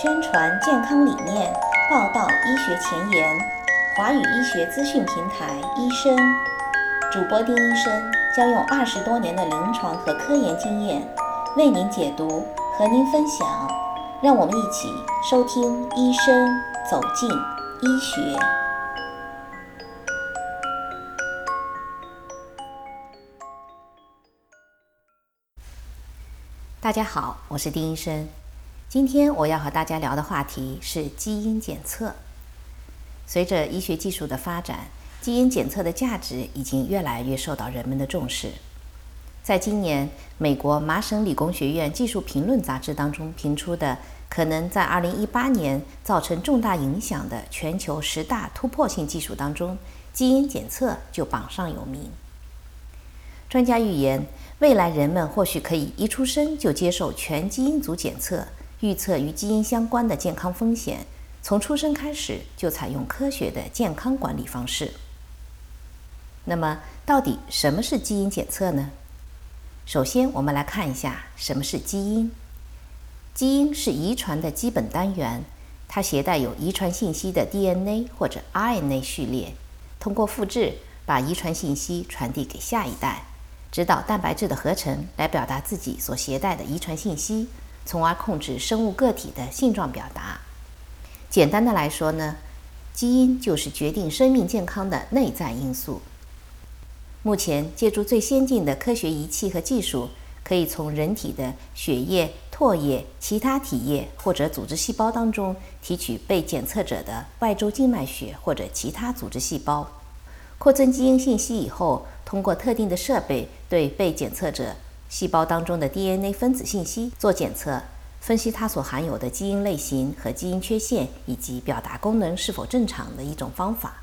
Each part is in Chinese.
宣传健康理念，报道医学前沿。华语医学资讯平台医生主播丁医生将用二十多年的临床和科研经验为您解读，和您分享。让我们一起收听医生走进医学。大家好，我是丁医生。今天我要和大家聊的话题是基因检测。随着医学技术的发展，基因检测的价值已经越来越受到人们的重视。在今年美国麻省理工学院技术评论杂志当中评出的可能在2018年造成重大影响的全球十大突破性技术当中，基因检测就榜上有名。专家预言，未来人们或许可以一出生就接受全基因组检测。预测与基因相关的健康风险，从出生开始就采用科学的健康管理方式。那么，到底什么是基因检测呢？首先，我们来看一下什么是基因。基因是遗传的基本单元，它携带有遗传信息的 DNA 或者 RNA 序列，通过复制把遗传信息传递给下一代，指导蛋白质的合成，来表达自己所携带的遗传信息。从而控制生物个体的性状表达。简单的来说呢，基因就是决定生命健康的内在因素。目前，借助最先进的科学仪器和技术，可以从人体的血液、唾液、其他体液或者组织细胞当中提取被检测者的外周静脉血或者其他组织细胞，扩增基因信息以后，通过特定的设备对被检测者。细胞当中的 DNA 分子信息做检测，分析它所含有的基因类型和基因缺陷，以及表达功能是否正常的一种方法，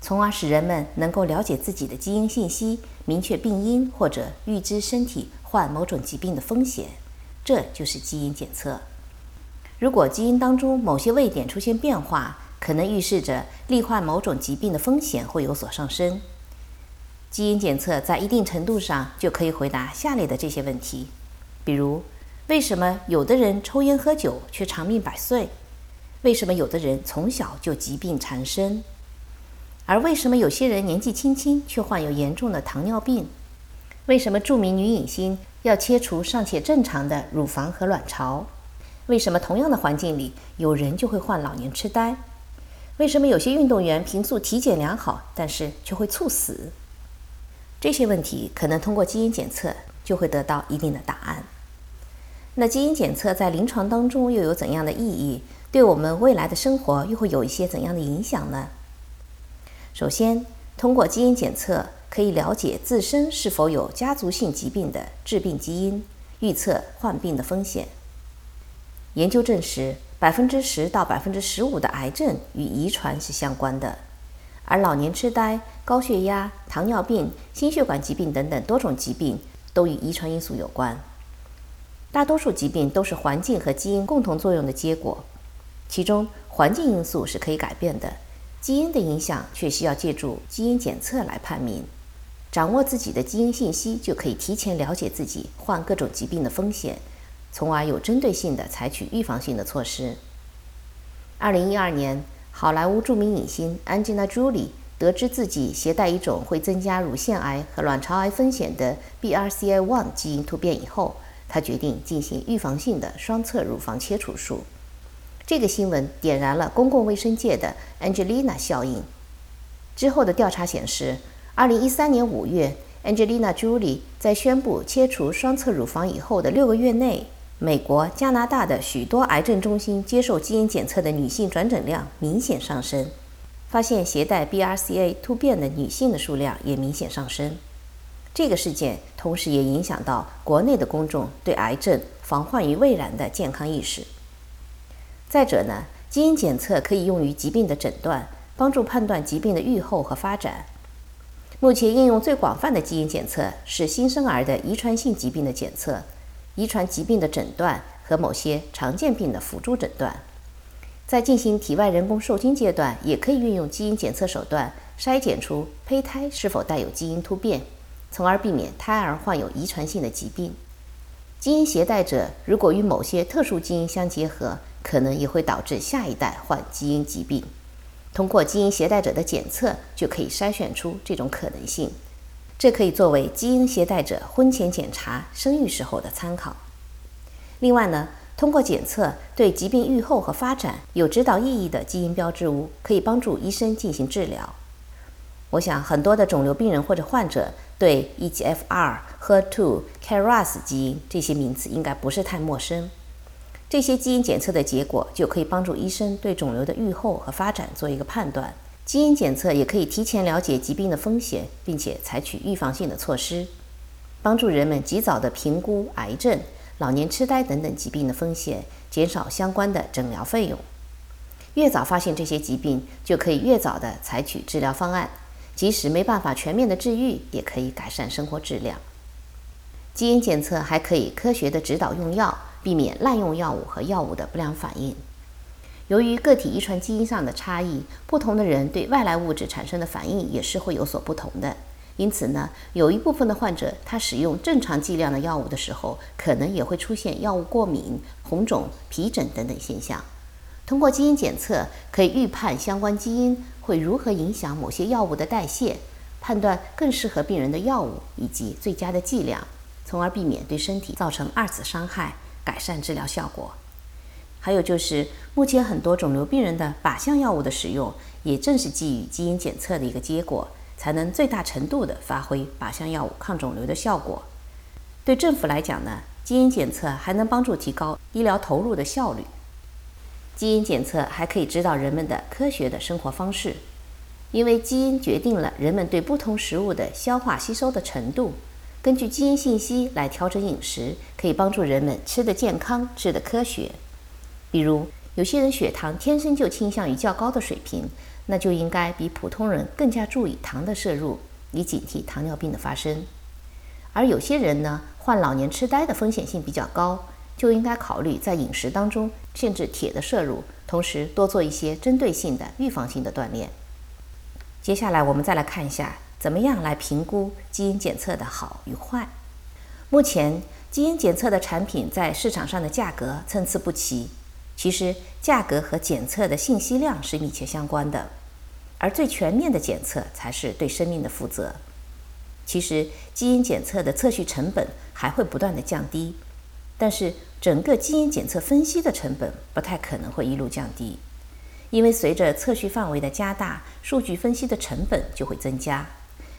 从而使人们能够了解自己的基因信息，明确病因或者预知身体患某种疾病的风险。这就是基因检测。如果基因当中某些位点出现变化，可能预示着罹患某种疾病的风险会有所上升。基因检测在一定程度上就可以回答下列的这些问题，比如：为什么有的人抽烟喝酒却长命百岁？为什么有的人从小就疾病缠身？而为什么有些人年纪轻轻却患有严重的糖尿病？为什么著名女影星要切除尚且正常的乳房和卵巢？为什么同样的环境里有人就会患老年痴呆？为什么有些运动员平素体检良好，但是却会猝死？这些问题可能通过基因检测就会得到一定的答案。那基因检测在临床当中又有怎样的意义？对我们未来的生活又会有一些怎样的影响呢？首先，通过基因检测可以了解自身是否有家族性疾病的致病基因，预测患病的风险。研究证实，百分之十到百分之十五的癌症与遗传是相关的。而老年痴呆、高血压、糖尿病、心血管疾病等等多种疾病都与遗传因素有关。大多数疾病都是环境和基因共同作用的结果，其中环境因素是可以改变的，基因的影响却需要借助基因检测来判明。掌握自己的基因信息，就可以提前了解自己患各种疾病的风险，从而有针对性的采取预防性的措施。二零一二年。好莱坞著名影星 Angelina Jolie 得知自己携带一种会增加乳腺癌和卵巢癌风险的 BRCA1 基因突变以后，她决定进行预防性的双侧乳房切除术。这个新闻点燃了公共卫生界的 Angelina 效应。之后的调查显示，2013年5月，Angelina Jolie 在宣布切除双侧乳房以后的六个月内。美国、加拿大的许多癌症中心接受基因检测的女性转诊量明显上升，发现携带 BRCA 突变的女性的数量也明显上升。这个事件同时也影响到国内的公众对癌症防患于未然的健康意识。再者呢，基因检测可以用于疾病的诊断，帮助判断疾病的预后和发展。目前应用最广泛的基因检测是新生儿的遗传性疾病的检测。遗传疾病的诊断和某些常见病的辅助诊断，在进行体外人工受精阶段，也可以运用基因检测手段筛检出胚胎是否带有基因突变，从而避免胎儿患有遗传性的疾病。基因携带者如果与某些特殊基因相结合，可能也会导致下一代患基因疾病。通过基因携带者的检测，就可以筛选出这种可能性。这可以作为基因携带者婚前检查、生育时候的参考。另外呢，通过检测对疾病预后和发展有指导意义的基因标志物，可以帮助医生进行治疗。我想，很多的肿瘤病人或者患者对 EGFR、HER2、KRAS 基因这些名字应该不是太陌生。这些基因检测的结果就可以帮助医生对肿瘤的预后和发展做一个判断。基因检测也可以提前了解疾病的风险，并且采取预防性的措施，帮助人们及早的评估癌症、老年痴呆等等疾病的风险，减少相关的诊疗费用。越早发现这些疾病，就可以越早的采取治疗方案，即使没办法全面的治愈，也可以改善生活质量。基因检测还可以科学的指导用药。避免滥用药物和药物的不良反应。由于个体遗传基因上的差异，不同的人对外来物质产生的反应也是会有所不同的。因此呢，有一部分的患者，他使用正常剂量的药物的时候，可能也会出现药物过敏、红肿、皮疹等等现象。通过基因检测，可以预判相关基因会如何影响某些药物的代谢，判断更适合病人的药物以及最佳的剂量，从而避免对身体造成二次伤害。改善治疗效果，还有就是目前很多肿瘤病人的靶向药物的使用，也正是基于基因检测的一个结果，才能最大程度的发挥靶向药物抗肿瘤的效果。对政府来讲呢，基因检测还能帮助提高医疗投入的效率。基因检测还可以指导人们的科学的生活方式，因为基因决定了人们对不同食物的消化吸收的程度。根据基因信息来调整饮食，可以帮助人们吃得健康、吃得科学。比如，有些人血糖天生就倾向于较高的水平，那就应该比普通人更加注意糖的摄入，以警惕糖尿病的发生。而有些人呢，患老年痴呆的风险性比较高，就应该考虑在饮食当中限制铁的摄入，同时多做一些针对性的预防性的锻炼。接下来，我们再来看一下。怎么样来评估基因检测的好与坏？目前基因检测的产品在市场上的价格参差不齐。其实价格和检测的信息量是密切相关的，而最全面的检测才是对生命的负责。其实基因检测的测序成本还会不断的降低，但是整个基因检测分析的成本不太可能会一路降低，因为随着测序范围的加大，数据分析的成本就会增加。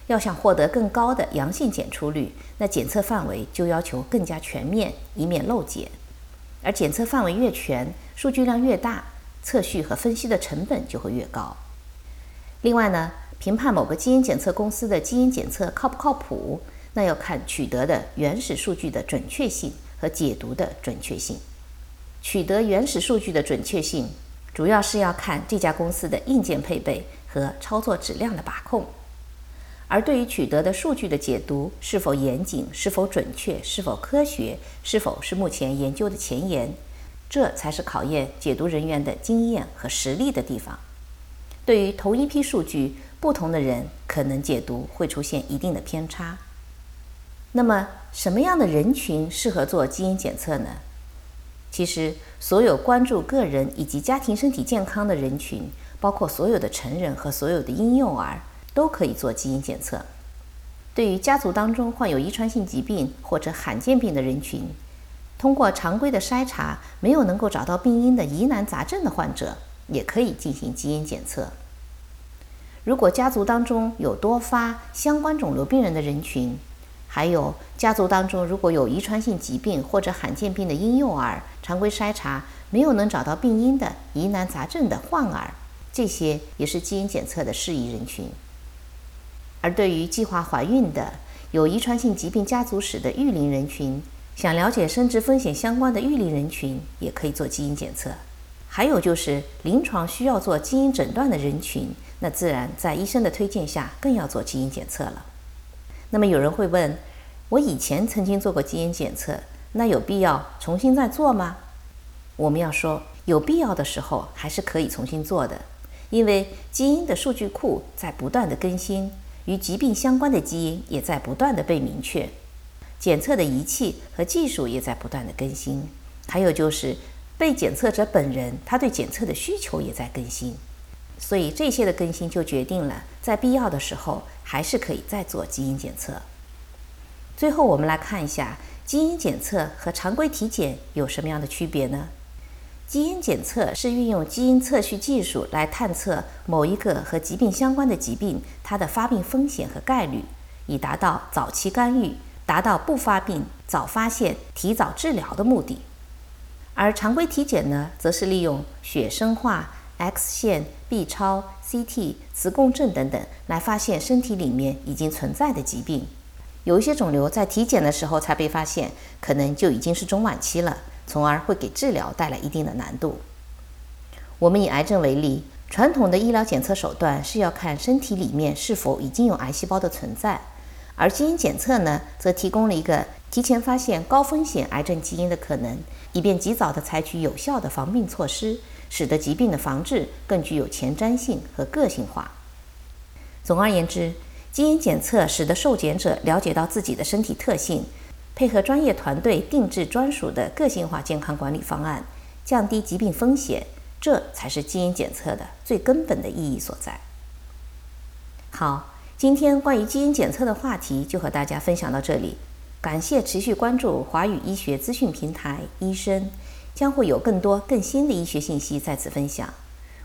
要想获得更高的阳性检出率，那检测范围就要求更加全面，以免漏检。而检测范围越全，数据量越大，测序和分析的成本就会越高。另外呢，评判某个基因检测公司的基因检测靠不靠谱，那要看取得的原始数据的准确性和解读的准确性。取得原始数据的准确性，主要是要看这家公司的硬件配备和操作质量的把控。而对于取得的数据的解读是否严谨、是否准确、是否科学、是否是目前研究的前沿，这才是考验解读人员的经验和实力的地方。对于同一批数据，不同的人可能解读会出现一定的偏差。那么，什么样的人群适合做基因检测呢？其实，所有关注个人以及家庭身体健康的人群，包括所有的成人和所有的婴幼儿。都可以做基因检测。对于家族当中患有遗传性疾病或者罕见病的人群，通过常规的筛查没有能够找到病因的疑难杂症的患者，也可以进行基因检测。如果家族当中有多发相关肿瘤病人的人群，还有家族当中如果有遗传性疾病或者罕见病的婴幼儿，常规筛查没有能找到病因的疑难杂症的患儿，这些也是基因检测的适宜人群。而对于计划怀孕的、有遗传性疾病家族史的育龄人群，想了解生殖风险相关的育龄人群，也可以做基因检测。还有就是临床需要做基因诊断的人群，那自然在医生的推荐下更要做基因检测了。那么有人会问，我以前曾经做过基因检测，那有必要重新再做吗？我们要说，有必要的时候还是可以重新做的，因为基因的数据库在不断的更新。与疾病相关的基因也在不断的被明确，检测的仪器和技术也在不断的更新，还有就是被检测者本人他对检测的需求也在更新，所以这些的更新就决定了，在必要的时候还是可以再做基因检测。最后，我们来看一下基因检测和常规体检有什么样的区别呢？基因检测是运用基因测序技术来探测某一个和疾病相关的疾病它的发病风险和概率，以达到早期干预、达到不发病、早发现、提早治疗的目的。而常规体检呢，则是利用血生化、X 线、B 超、CT、磁共振等等来发现身体里面已经存在的疾病。有一些肿瘤在体检的时候才被发现，可能就已经是中晚期了。从而会给治疗带来一定的难度。我们以癌症为例，传统的医疗检测手段是要看身体里面是否已经有癌细胞的存在，而基因检测呢，则提供了一个提前发现高风险癌症基因的可能，以便及早的采取有效的防病措施，使得疾病的防治更具有前瞻性和个性化。总而言之，基因检测使得受检者了解到自己的身体特性。配合专业团队定制专属的个性化健康管理方案，降低疾病风险，这才是基因检测的最根本的意义所在。好，今天关于基因检测的话题就和大家分享到这里。感谢持续关注华语医学资讯平台医生，将会有更多更新的医学信息在此分享。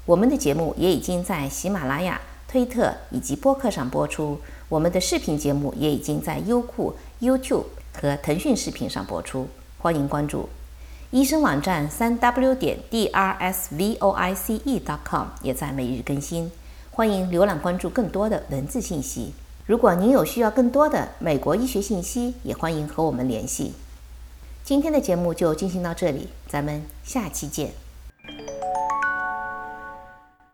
我们的节目也已经在喜马拉雅、推特以及播客上播出，我们的视频节目也已经在优酷、YouTube。和腾讯视频上播出，欢迎关注。医生网站三 w 点 d r s v o i c e dot com 也在每日更新，欢迎浏览关注更多的文字信息。如果您有需要更多的美国医学信息，也欢迎和我们联系。今天的节目就进行到这里，咱们下期见。